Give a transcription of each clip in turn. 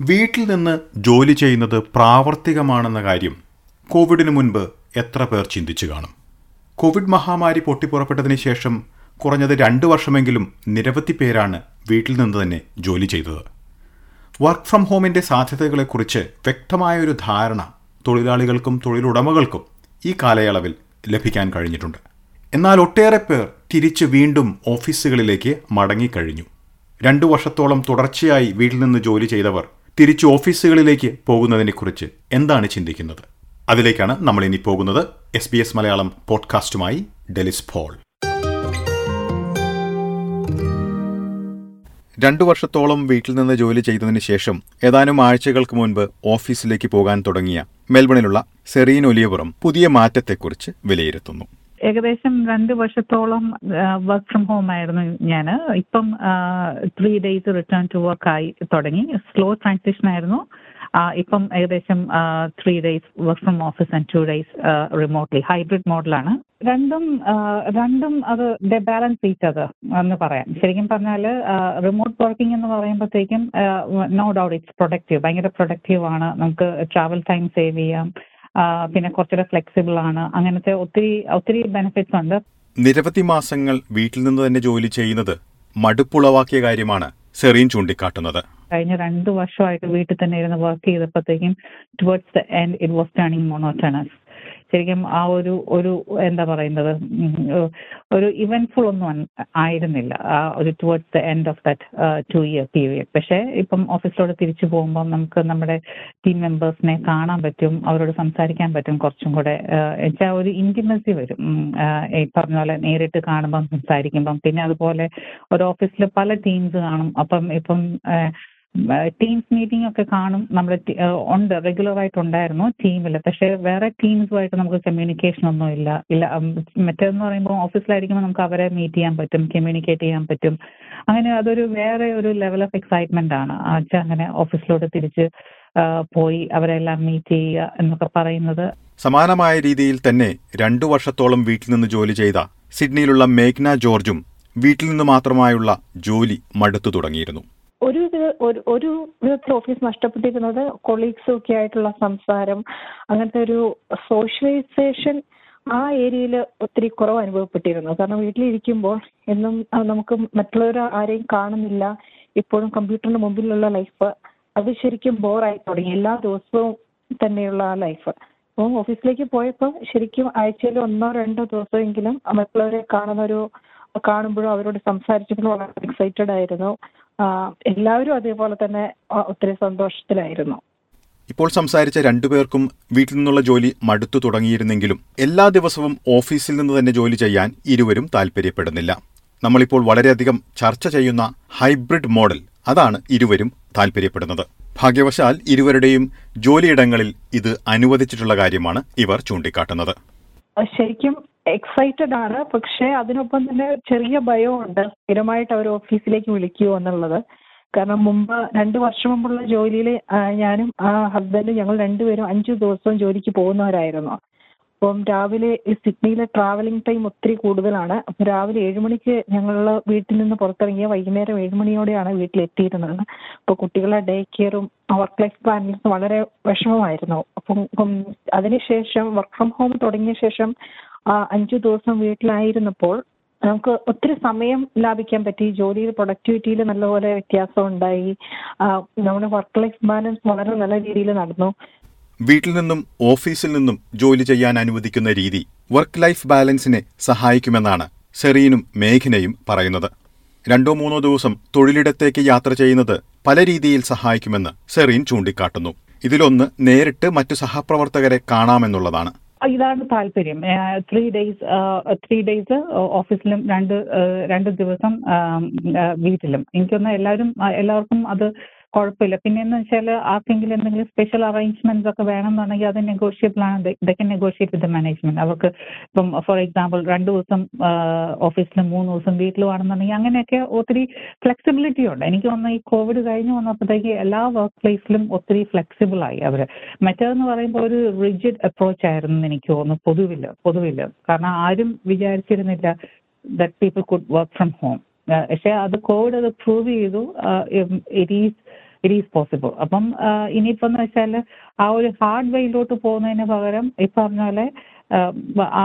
വീട്ടിൽ നിന്ന് ജോലി ചെയ്യുന്നത് പ്രാവർത്തികമാണെന്ന കാര്യം കോവിഡിന് മുൻപ് എത്ര പേർ ചിന്തിച്ചു കാണും. കോവിഡ് മഹാമാരി പൊട്ടിപ്പുറപ്പെട്ടതിന് ശേഷം കുറഞ്ഞത് രണ്ട് വർഷമെങ്കിലും നിരവധി പേരാണ് വീട്ടിൽ നിന്ന് തന്നെ ജോലി ചെയ്തത്. വർക്ക് ഫ്രം ഹോമിന്റെ സാധ്യതകളെക്കുറിച്ച് വ്യക്തമായൊരു ധാരണ തൊഴിലാളികൾക്കും തൊഴിലുടമകൾക്കും ഈ കാലയളവിൽ ലഭിക്കാൻ കഴിഞ്ഞിട്ടുണ്ട്. എന്നാൽ ഒട്ടേറെ പേർ തിരിച്ച് വീണ്ടും ഓഫീസുകളിലേക്ക് മടങ്ങിക്കഴിഞ്ഞു. രണ്ടു വർഷത്തോളം തുടർച്ചയായി വീട്ടിൽ നിന്ന് ജോലി ചെയ്തവർ തിരിച്ച് ഓഫീസുകളിലേക്ക് പോകുന്നതിനെക്കുറിച്ച് എന്താണ് ചിന്തിക്കുന്നത്? അതിലേക്കാണ് നമ്മൾ ഇനി പോകുന്നത്. എസ് ബി എസ് മലയാളം പോഡ്കാസ്റ്റുമായി ഡെലിസ് ഫോൾ രണ്ടു വർഷത്തോളം വീട്ടിൽ നിന്ന് ജോലി ചെയ്തതിന് ശേഷം ഏതാനും ആഴ്ചകൾക്ക് മുൻപ് ഓഫീസിലേക്ക് പോകാൻ തുടങ്ങിയ മെൽബണിലുള്ള സെറീൻ ഒലിയപുറം പുതിയ മാറ്റത്തെക്കുറിച്ച് വിലയിരുത്തുന്നു. ഏകദേശം രണ്ട് വർഷത്തോളം വർക്ക് ഫ്രം ഹോം ആയിരുന്നു ഞാൻ ഇപ്പം three days return to work ആയി തുടങ്ങി. സ്ലോ ട്രാൻസിഷൻ ആയിരുന്നു. ഇപ്പം ഏകദേശം three days work from office and two days remotely hybrid മോഡലാണ് രണ്ടും രണ്ടും അത് ബാലൻസ് ചെയ്തത് എന്ന് പറയാം. ശരിക്കും പറഞ്ഞാൽ റിമോട്ട് വർക്കിംഗ് എന്ന് പറയുമ്പോഴത്തേക്കും നോ ഡൗട്ട് ഇറ്റ്സ് പ്രൊഡക്റ്റീവ് ഭയങ്കര പ്രൊഡക്റ്റീവ് ആണ്. നമുക്ക് ട്രാവൽ ടൈം സേവ് ചെയ്യാം. പിന്നെ കുറച്ചുകൂടെ ഫ്ലെക്സിബിൾ ആണ്. അങ്ങനത്തെ ഒത്തിരി ഒത്തിരി ബെനിഫിറ്റ്സ് ഉണ്ട്. നിരവധി മാസങ്ങൾ വീട്ടിൽ നിന്ന് തന്നെ ജോലി ചെയ്യുന്നത് മടുപ്പുളവാക്കിയ കാര്യമാണ് സെറീൻ ചൂണ്ടിക്കാട്ടുന്നത്. കഴിഞ്ഞ രണ്ട് വർഷമായിട്ട് വീട്ടിൽ തന്നെ ഇരുന്ന് work ചെയ്തപ്പോഴത്തേക്കും towards the end it was turning monotonous ശരിക്കും ആ ഒരു ഒരു എന്താ പറയുന്നത് ഒരു ഇവന്റ്ഫുൾ ഒന്നും ആയിരുന്നില്ല. ആ ഒരു towards the end of that two year period പക്ഷേ ഇപ്പം ഓഫീസിലോട് തിരിച്ചു പോകുമ്പോൾ നമുക്ക് നമ്മുടെ ടീം മെമ്പേഴ്സിനെ കാണാൻ പറ്റും അവരോട് സംസാരിക്കാൻ പറ്റും കുറച്ചും കൂടെ വെച്ചാൽ ഒരു ഇന്റിമസി വരും. ഈ പറഞ്ഞ പോലെ നേരിട്ട് കാണുമ്പം സംസാരിക്കുമ്പം. പിന്നെ അതുപോലെ ഒരു ഓഫീസിൽ പല ടീംസ് കാണും. അപ്പം ഇപ്പം ടീംസ് മീറ്റിംഗ് ഒക്കെ കാണും. നമ്മുടെ ഉണ്ട്. റെഗുലർ ആയിട്ട് ഉണ്ടായിരുന്നു ടീമിൽ പക്ഷേ വേറെ ടീംസുമായിട്ട് നമുക്ക് കമ്മ്യൂണിക്കേഷൻ ഒന്നും ഇല്ല. ഇല്ല മറ്റേന്ന് പറയുമ്പോൾ ഓഫീസിലായിരിക്കുമ്പോൾ നമുക്ക് അവരെ മീറ്റ് ചെയ്യാൻ പറ്റും കമ്മ്യൂണിക്കേറ്റ് ചെയ്യാൻ പറ്റും. അങ്ങനെ അതൊരു വേറെ ഒരു ലെവൽ ഓഫ് എക്സൈറ്റ്മെന്റ് ആണ്. വെച്ചാൽ അങ്ങനെ ഓഫീസിലോട്ട് തിരിച്ച് പോയി അവരെല്ലാം മീറ്റ് ചെയ്യുക എന്നൊക്കെ പറയുന്നത്. സമാനമായ രീതിയിൽ തന്നെ രണ്ടു വർഷത്തോളം വീട്ടിൽ നിന്ന് ജോലി ചെയ്ത സിഡ്നിയിലുള്ള മേഘ്ന ജോർജും വീട്ടിൽ നിന്ന് മാത്രമായുള്ള ജോലി മടുത്തു തുടങ്ങിയിരുന്നു. ഒരു ഒരു വിധത്തിൽ ഓഫീസ് നഷ്ടപ്പെട്ടിരുന്നത് കൊളീഗ്സും ഒക്കെ ആയിട്ടുള്ള സംസാരം അങ്ങനത്തെ ഒരു സോഷ്യലൈസേഷൻ ആ ഏരിയയിൽ ഒത്തിരി കുറവ് അനുഭവപ്പെട്ടിരുന്നു. കാരണം വീട്ടിലിരിക്കുമ്പോൾ എന്നും നമുക്ക് മറ്റുള്ളവർ ആരെയും കാണുന്നില്ല. ഇപ്പോഴും കമ്പ്യൂട്ടറിന് മുമ്പിലുള്ള ലൈഫ് അത് ശരിക്കും ബോറായി തുടങ്ങി. എല്ലാ ദിവസവും തന്നെയുള്ള ആ ലൈഫ് അപ്പം ഓഫീസിലേക്ക് പോയപ്പോൾ ശരിക്കും ആഴ്ചയിൽ ഒന്നോ രണ്ടോ ദിവസമെങ്കിലും മറ്റുള്ളവരെ കാണുന്ന ഒരു കാണുമ്പോഴും അവരോട് സംസാരിച്ചപ്പോഴും വളരെ എക്സൈറ്റഡ് ആയിരുന്നു. എല്ലാവരും അതേപോലെ തന്നെ ഒത്തിരി സന്തോഷത്തിലായിരുന്നു. ഇപ്പോൾ സംസാരിച്ച രണ്ടുപേർക്കും വീട്ടിൽ നിന്നുള്ള ജോലി മടുത്തു തുടങ്ങിയിരുന്നെങ്കിലും എല്ലാ ദിവസവും ഓഫീസിൽ നിന്ന് തന്നെ ജോലി ചെയ്യാൻ ഇരുവരും താല്പര്യപ്പെടുന്നില്ല. നമ്മളിപ്പോൾ വളരെയധികം ചർച്ച ചെയ്യുന്ന ഹൈബ്രിഡ് മോഡൽ അതാണ് ഇരുവരും താല്പര്യപ്പെടുന്നത്. ഭാഗ്യവശാൽ ഇരുവരുടെയും ജോലിയിടങ്ങളിൽ ഇത് അനുവദിച്ചിട്ടുള്ള കാര്യമാണ് ഇവർ ചൂണ്ടിക്കാട്ടുന്നത്. ശരിക്കും എക്സൈറ്റഡ് ആണ്. പക്ഷേ അതിനൊപ്പം തന്നെ ചെറിയ ഭയമുണ്ട് സ്ഥിരമായിട്ട് അവർ ഓഫീസിലേക്ക് വിളിക്കുമോ എന്നുള്ളത്. കാരണം മുമ്പ് രണ്ട് വർഷം മുമ്പുള്ള ജോലിയിൽ ഞാനും ആ ഹസ്ബൻഡും ഞങ്ങൾ രണ്ടുപേരും അഞ്ചു ദിവസവും ജോലിക്ക് പോകുന്നവരായിരുന്നു. അപ്പം രാവിലെ ഈ സിഡ്നിയിലെ ട്രാവലിംഗ് ടൈം ഒത്തിരി കൂടുതലാണ്. അപ്പം രാവിലെ ഏഴ് മണിക്ക് ഞങ്ങൾ വീട്ടിൽ നിന്ന് പുറത്തിറങ്ങിയ വൈകുന്നേരം ഏഴ് മണിയോടെയാണ് വീട്ടിലെത്തിയിരുന്നത്. അപ്പോൾ കുട്ടികളെ ഡേ കെയറും വർക്ക് ലൈഫ് ബാലൻസും വളരെ വിഷമമായിരുന്നു. അപ്പം അതിനുശേഷം വർക്ക് ഫ്രം ഹോം തുടങ്ങിയ ശേഷം അഞ്ചു ദിവസം വീട്ടിലായിരുന്നപ്പോൾ നമുക്ക് ഒത്തിരി സമയം ലാഭിക്കാൻ പറ്റി. ജോലിയിൽ പ്രൊഡക്ടിവിറ്റിയിൽ നല്ലപോലെ വ്യത്യാസം ഉണ്ടായി. നമ്മുടെ വർക്ക് ലൈഫ് ബാലൻസ് വളരെ നല്ല രീതിയിൽ നടന്നു. വീട്ടിൽ നിന്നും ഓഫീസിൽ നിന്നും ജോലി ചെയ്യാൻ അനുവദിക്കുന്ന രീതി വർക്ക് ലൈഫ് ബാലൻസിനെ സഹായിക്കുമെന്നാണ് സെറീനും മേഘനയും പറയുന്നത്. രണ്ടോ മൂന്നോ ദിവസം തൊഴിലിടത്തേക്ക് യാത്ര ചെയ്യുന്നത് പല രീതിയിൽ സഹായിക്കുമെന്ന് സെറീൻ ചൂണ്ടിക്കാട്ടുന്നു. ഇതിലൊന്ന് നേരിട്ട് മറ്റു സഹപ്രവർത്തകരെ കാണാമെന്നുള്ളതാണ്. ഇതാണ് താല്പര്യം ത്രീ ഡേയ്സ് ത്രീ ഡേയ്സ് ഓഫീസിലും രണ്ട് രണ്ട് ദിവസം വീട്ടിലും. എനിക്കൊന്ന് എല്ലാവരും എല്ലാവർക്കും അത് കുഴപ്പമില്ല. പിന്നെ എന്ന് വെച്ചാൽ ആർക്കെങ്കിലും എന്തെങ്കിലും സ്പെഷ്യൽ അറേഞ്ച്മെന്റ്സ് ഒക്കെ വേണമെന്നുണ്ടെങ്കിൽ അത് നെഗോഷിയബിൾ ആണ്. ഇതൊക്കെ നെഗോഷിയേറ്റ് വിത്ത് മാനേജ്മെന്റ് അവർക്ക് ഇപ്പം ഫോർ എക്സാമ്പിൾ രണ്ട് ദിവസം ഓഫീസിലും മൂന്ന് ദിവസം വീട്ടിലും ആണെന്നുണ്ടെങ്കിൽ അങ്ങനെയൊക്കെ ഒത്തിരി ഫ്ലെക്സിബിലിറ്റി ഉണ്ട്. എനിക്ക് തോന്നുന്നു ഈ കോവിഡ് കഴിഞ്ഞ് വന്നപ്പോഴത്തേക്ക് എല്ലാ വർക്ക് പ്ലേസിലും ഒത്തിരി ഫ്ലെക്സിബിൾ ആയി അവർ മറ്റേതെന്ന് പറയുമ്പോൾ ഒരു റിജിഡ് അപ്രോച്ച് ആയിരുന്നു എനിക്ക് തോന്നുന്നു. പൊതുവില്ല പൊതുവില്ല കാരണം ആരും വിചാരിച്ചിരുന്നില്ല that people could work from home പക്ഷെ അത് കോവിഡ് അത് പ്രൂവ് ചെയ്തു. It is it is possible അപ്പം ഇനിയിപ്പോൾ ഇനിയിപ്പം എന്ന് വെച്ചാൽ ആ ഒരു ഹാർഡ് വേയിലോട്ട് പോകുന്നതിന് പകരം ഈ പറഞ്ഞ പോലെ ആ,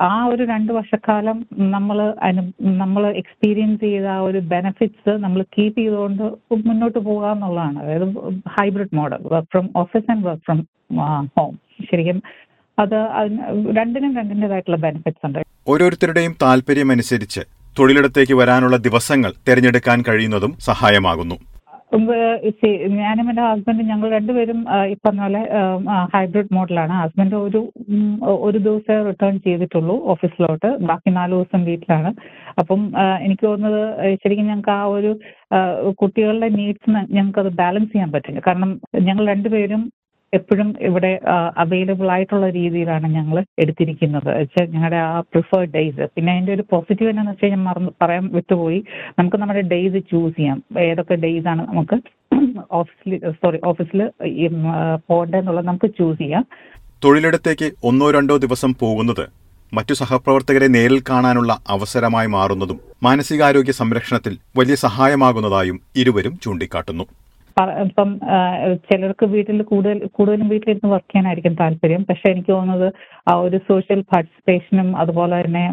ആ ഒരു രണ്ട് വർഷക്കാലം നമ്മൾ അനു നമ്മൾ എക്സ്പീരിയൻസ് ചെയ്ത ആ ഒരു ബെനഫിറ്റ്സ് നമ്മൾ കീപ്പ് ചെയ്തുകൊണ്ട് മുന്നോട്ട് പോകുക എന്നുള്ളതാണ്. അതായത് hybrid model work from office and work from home ശരിക്കും അത് രണ്ടിനും രണ്ടിന്റെതായിട്ടുള്ള ബെനിഫിറ്റ്സ് ഉണ്ട്. ഓരോരുത്തരുടെയും താല്പര്യമനുസരിച്ച് തൊഴിലിടത്തേക്ക് വരാനുള്ള ദിവസങ്ങൾ തിരഞ്ഞെടുക്കാൻ കഴിയുന്നതും സഹായമാകുന്നു. ഞാനും എന്റെ ഹസ്ബൻഡും ഞങ്ങൾ രണ്ടുപേരും ഈ പറഞ്ഞ പോലെ ഹൈബ്രിഡ് മോഡലാണ് ഹസ്ബൻഡ് ഒരു ഒരു ദിവസമേ റിട്ടേൺ ചെയ്തിട്ടുള്ളൂ ഓഫീസിലോട്ട് ബാക്കി നാല് ദിവസം വീട്ടിലാണ്. അപ്പം എനിക്ക് തോന്നുന്നത് ശരിക്കും ഞങ്ങൾക്ക് ആ ഒരു കുട്ടികളുടെ നീഡ്സ് അത് ബാലൻസ് ചെയ്യാൻ പറ്റില്ല. കാരണം ഞങ്ങൾ രണ്ടുപേരും എപ്പോഴും ഇവിടെ അവൈലബിൾ ആയിട്ടുള്ള രീതിയിലാണ് ഞങ്ങൾ എടുത്തിരിക്കുന്നത്. വെച്ചാൽ ഞങ്ങളുടെ ആ പ്രിഫേർഡ് ഡേയ്സ് പിന്നെ അതിന്റെ ഒരു പോസിറ്റീവ് എന്നാന്ന് വെച്ചാൽ ഞാൻ മറന്ന് പറയാൻ വിട്ടുപോയി. നമുക്ക് നമ്മുടെ ഡേയ്സ് ചൂസ് ചെയ്യാം. ഏതൊക്കെ ഡേയ്സ് ആണ് നമുക്ക് ഓഫീസിൽ സോറി ഓഫീസിൽ പോകേണ്ടതെന്നുള്ളത് നമുക്ക് ചൂസ് ചെയ്യാം. തൊഴിലിടത്തേക്ക് ഒന്നോ രണ്ടോ ദിവസം പോകുന്നത് മറ്റു സഹപ്രവർത്തകരെ നേരിൽ കാണാനുള്ള അവസരമായി മാറുന്നതും മാനസികാരോഗ്യ സംരക്ഷണത്തിൽ വലിയ സഹായമാകുന്നതായും ഇരുവരും ചൂണ്ടിക്കാട്ടുന്നു. ഇപ്പം ചിലർക്ക് വീട്ടിൽ കൂടുതൽ കൂടുതലും വീട്ടിലിരുന്ന് വർക്ക് ചെയ്യാനായിരിക്കും താല്പര്യം. പക്ഷെ എനിക്ക് തോന്നുന്നത് ആ ഒരു സോഷ്യൽ പാർട്ടിസിപ്പേഷനും അതുപോലെ തന്നെ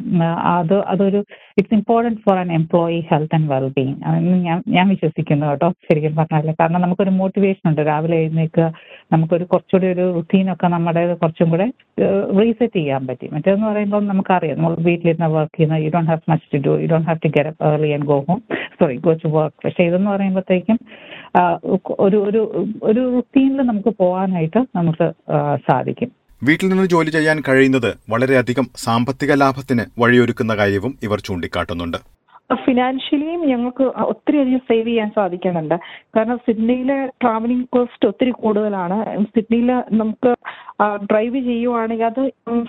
അത് അതൊരു it's important for an employee health and wellbeing അതെന്ന് ഞാൻ ഞാൻ വിശ്വസിക്കുന്നു കേട്ടോ ശരിക്കും പറഞ്ഞാൽ കാരണം നമുക്കൊരു മോട്ടിവേഷൻ ഉണ്ട്. രാവിലെ എഴുന്നേൽക്കുക നമുക്കൊരു കുറച്ചുകൂടി ഒരു റുട്ടീനൊക്കെ നമ്മുടെ കുറച്ചും കൂടെ റീസെറ്റ് ചെയ്യാൻ പറ്റി. മറ്റേന്ന് പറയുമ്പോൾ നമുക്കറിയാം നമ്മൾ വീട്ടിലിരുന്ന് വർക്ക് ചെയ്യുന്ന you don't have much to do you don't have to get early and go home sorry go to work പക്ഷെ ഇതെന്ന് പറയുമ്പോഴത്തേക്കും ഒരു ഒരു ഒരു റുട്ടീനിൽ നമുക്ക് പോകാനായിട്ട് നമുക്ക് സാധിക്കും. വീട്ടിൽ നിന്ന് ജോലി ചെയ്യാൻ കഴിയുന്നത് വളരെയധികം സാമ്പത്തിക ലാഭത്തിന് വഴിയൊരുക്കുന്ന കാര്യവും ഇവർ ചൂണ്ടിക്കാട്ടുന്നുണ്ട്. ഫിനാൻഷ്യലിയും ഞങ്ങൾക്ക് ഒത്തിരി അധികം സേവ് ചെയ്യാൻ സാധിക്കുന്നുണ്ട്. കാരണം സിഡ്നിയിലെ ട്രാവലിംഗ് കോസ്റ്റ് ഒത്തിരി കൂടുതലാണ്. സിഡ്നിയിൽ നമുക്ക് ഡ്രൈവ് ചെയ്യുവാണെങ്കിൽ അത്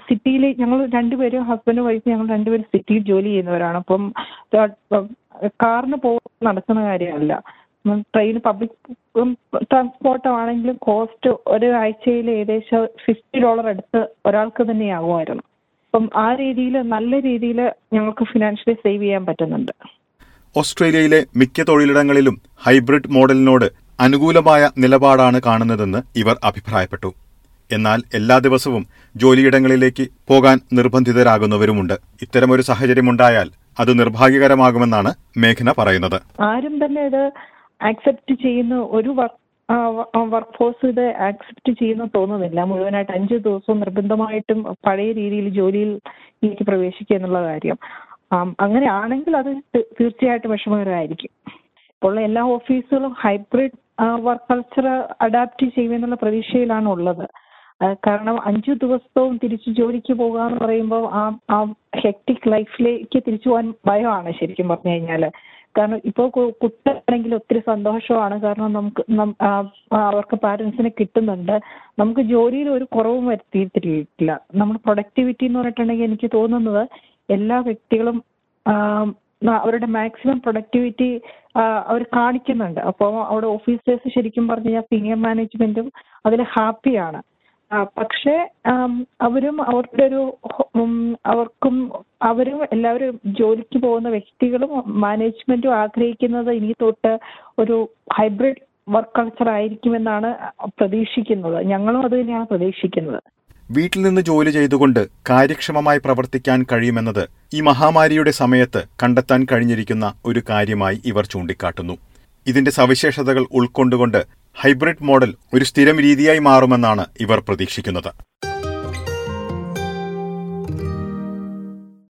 സിറ്റിയിൽ ഞങ്ങൾ രണ്ടുപേരും ഹസ്ബൻഡ് വൈഫ് ഞങ്ങൾ രണ്ടുപേരും സിറ്റിയിൽ ജോലി ചെയ്യുന്നവരാണ്. അപ്പം കാറിന് പോകുന്ന നടക്കുന്ന കാര്യമല്ല. ട്രെയിൻ പബ്ലിക് ട്രാൻസ്പോർട്ട് ആണെങ്കിലും കോസ്റ്റ് ഒരു ആഴ്ചയിൽ ഏകദേശം ഫിഫ്റ്റി ഡോളർ അടുത്ത് ഒരാൾക്ക് തന്നെ ആകുമായിരുന്നു അപ്പം ആ രീതിയിൽ നല്ല രീതിയിൽ ഞങ്ങൾക്ക് ഫിനാൻഷ്യലി സേവ് ചെയ്യാൻ പറ്റുന്നുണ്ട്. ഓസ്ട്രേലിയയിലെ മിക്ക തൊഴിലിടങ്ങളിലും ഹൈബ്രിഡ് മോഡലിനോട് അനുകൂലമായ നിലപാടാണ് കാണുന്നതെന്ന് ഇവർ അഭിപ്രായപ്പെട്ടു. എന്നാൽ എല്ലാ ദിവസവും ജോലിയിടങ്ങളിലേക്ക് പോകാൻ നിർബന്ധിതരാകുന്നവരുമുണ്ട്. ഇത്തരമൊരു സാഹചര്യമുണ്ടായാൽ അത് നിർഭാഗ്യകരമാകുമെന്നാണ് മേഘന പറയുന്നത്. ആരും തന്നെ ഇത് ആക്സെപ്റ്റ് ചെയ്യുന്ന ഒരു വർക്ക് ഫോഴ്സ് ഇത് ആക്സെപ്റ്റ് ചെയ്യുന്ന തോന്നുന്നില്ല. മുഴുവനായിട്ട് അഞ്ച് ദിവസവും നിർബന്ധമായിട്ടും പഴയ രീതിയിൽ ജോലിയിൽ എനിക്ക് പ്രവേശിക്കുക എന്നുള്ള കാര്യം. അങ്ങനെയാണെങ്കിൽ അത് തീർച്ചയായിട്ടും വിഷമകരമായിരിക്കും. ഇപ്പോൾ എല്ലാ ഓഫീസുകളും ഹൈബ്രിഡ് വർക്ക് കൾച്ചർ അഡാപ്റ്റ് ചെയ്യുമെന്നുള്ള പ്രതീക്ഷയിലാണ് ഉള്ളത്. കാരണം അഞ്ചു ദിവസവും തിരിച്ചു ജോലിക്ക് പോകുക എന്ന് പറയുമ്പോൾ ആ ആ ഹെക്ടിക് ലൈഫിലേക്ക് തിരിച്ചു പോകാൻ ഭയമാണ് ശരിക്കും പറഞ്ഞു കഴിഞ്ഞാൽ കാരണം ഇപ്പോൾ കുട്ടിയാണെങ്കിൽ ഒത്തിരി സന്തോഷമാണ്. കാരണം നമുക്ക് അവർക്ക് പാരൻസിനെ കിട്ടുന്നുണ്ട്. നമുക്ക് ജോലിയിൽ ഒരു കുറവും വരുത്തിയിട്ടില്ല. നമ്മൾ പ്രൊഡക്ടിവിറ്റി എന്ന് പറഞ്ഞിട്ടുണ്ടെങ്കിൽ എനിക്ക് തോന്നുന്നത് എല്ലാ വ്യക്തികളും അവരുടെ മാക്സിമം പ്രൊഡക്ടിവിറ്റി അവർ കാണിക്കുന്നുണ്ട്. അപ്പോൾ അവിടെ ഓഫീസേഴ്സ് ശരിക്കും പറഞ്ഞു കഴിഞ്ഞാൽ സീനിയർ മാനേജ്മെന്റും അതിൽ ഹാപ്പിയാണ് പക്ഷേ അവരും അവരുടെ ഒരു അവർക്കും അവരും എല്ലാവരും ജോലിക്ക് പോകുന്ന വ്യക്തികളും മാനേജ്മെന്റും ആഗ്രഹിക്കുന്നത് ഇനി തൊട്ട് ഒരു ഹൈബ്രിഡ് വർക്ക് കൾച്ചർ ആയിരിക്കുമെന്നാണ് പ്രതീക്ഷിക്കുന്നത്. ഞങ്ങളും അത് തന്നെയാണ് പ്രതീക്ഷിക്കുന്നത്. വീട്ടിൽ നിന്ന് ജോലി ചെയ്തുകൊണ്ട് കാര്യക്ഷമമായി പ്രവർത്തിക്കാൻ കഴിയുമെന്നത് ഈ മഹാമാരിയുടെ സമയത്ത് കണ്ടെത്താൻ കഴിഞ്ഞിരിക്കുന്ന ഒരു കാര്യമായി ഇവർ ചൂണ്ടിക്കാട്ടുന്നു. ഇതിന്റെ സവിശേഷതകൾ ഉൾക്കൊണ്ടുകൊണ്ട് ഹൈബ്രിഡ് മോഡൽ ഒരു സ്ഥിരം രീതിയായി മാറുമെന്നാണ് ഇവർ പ്രതീക്ഷിക്കുന്നത്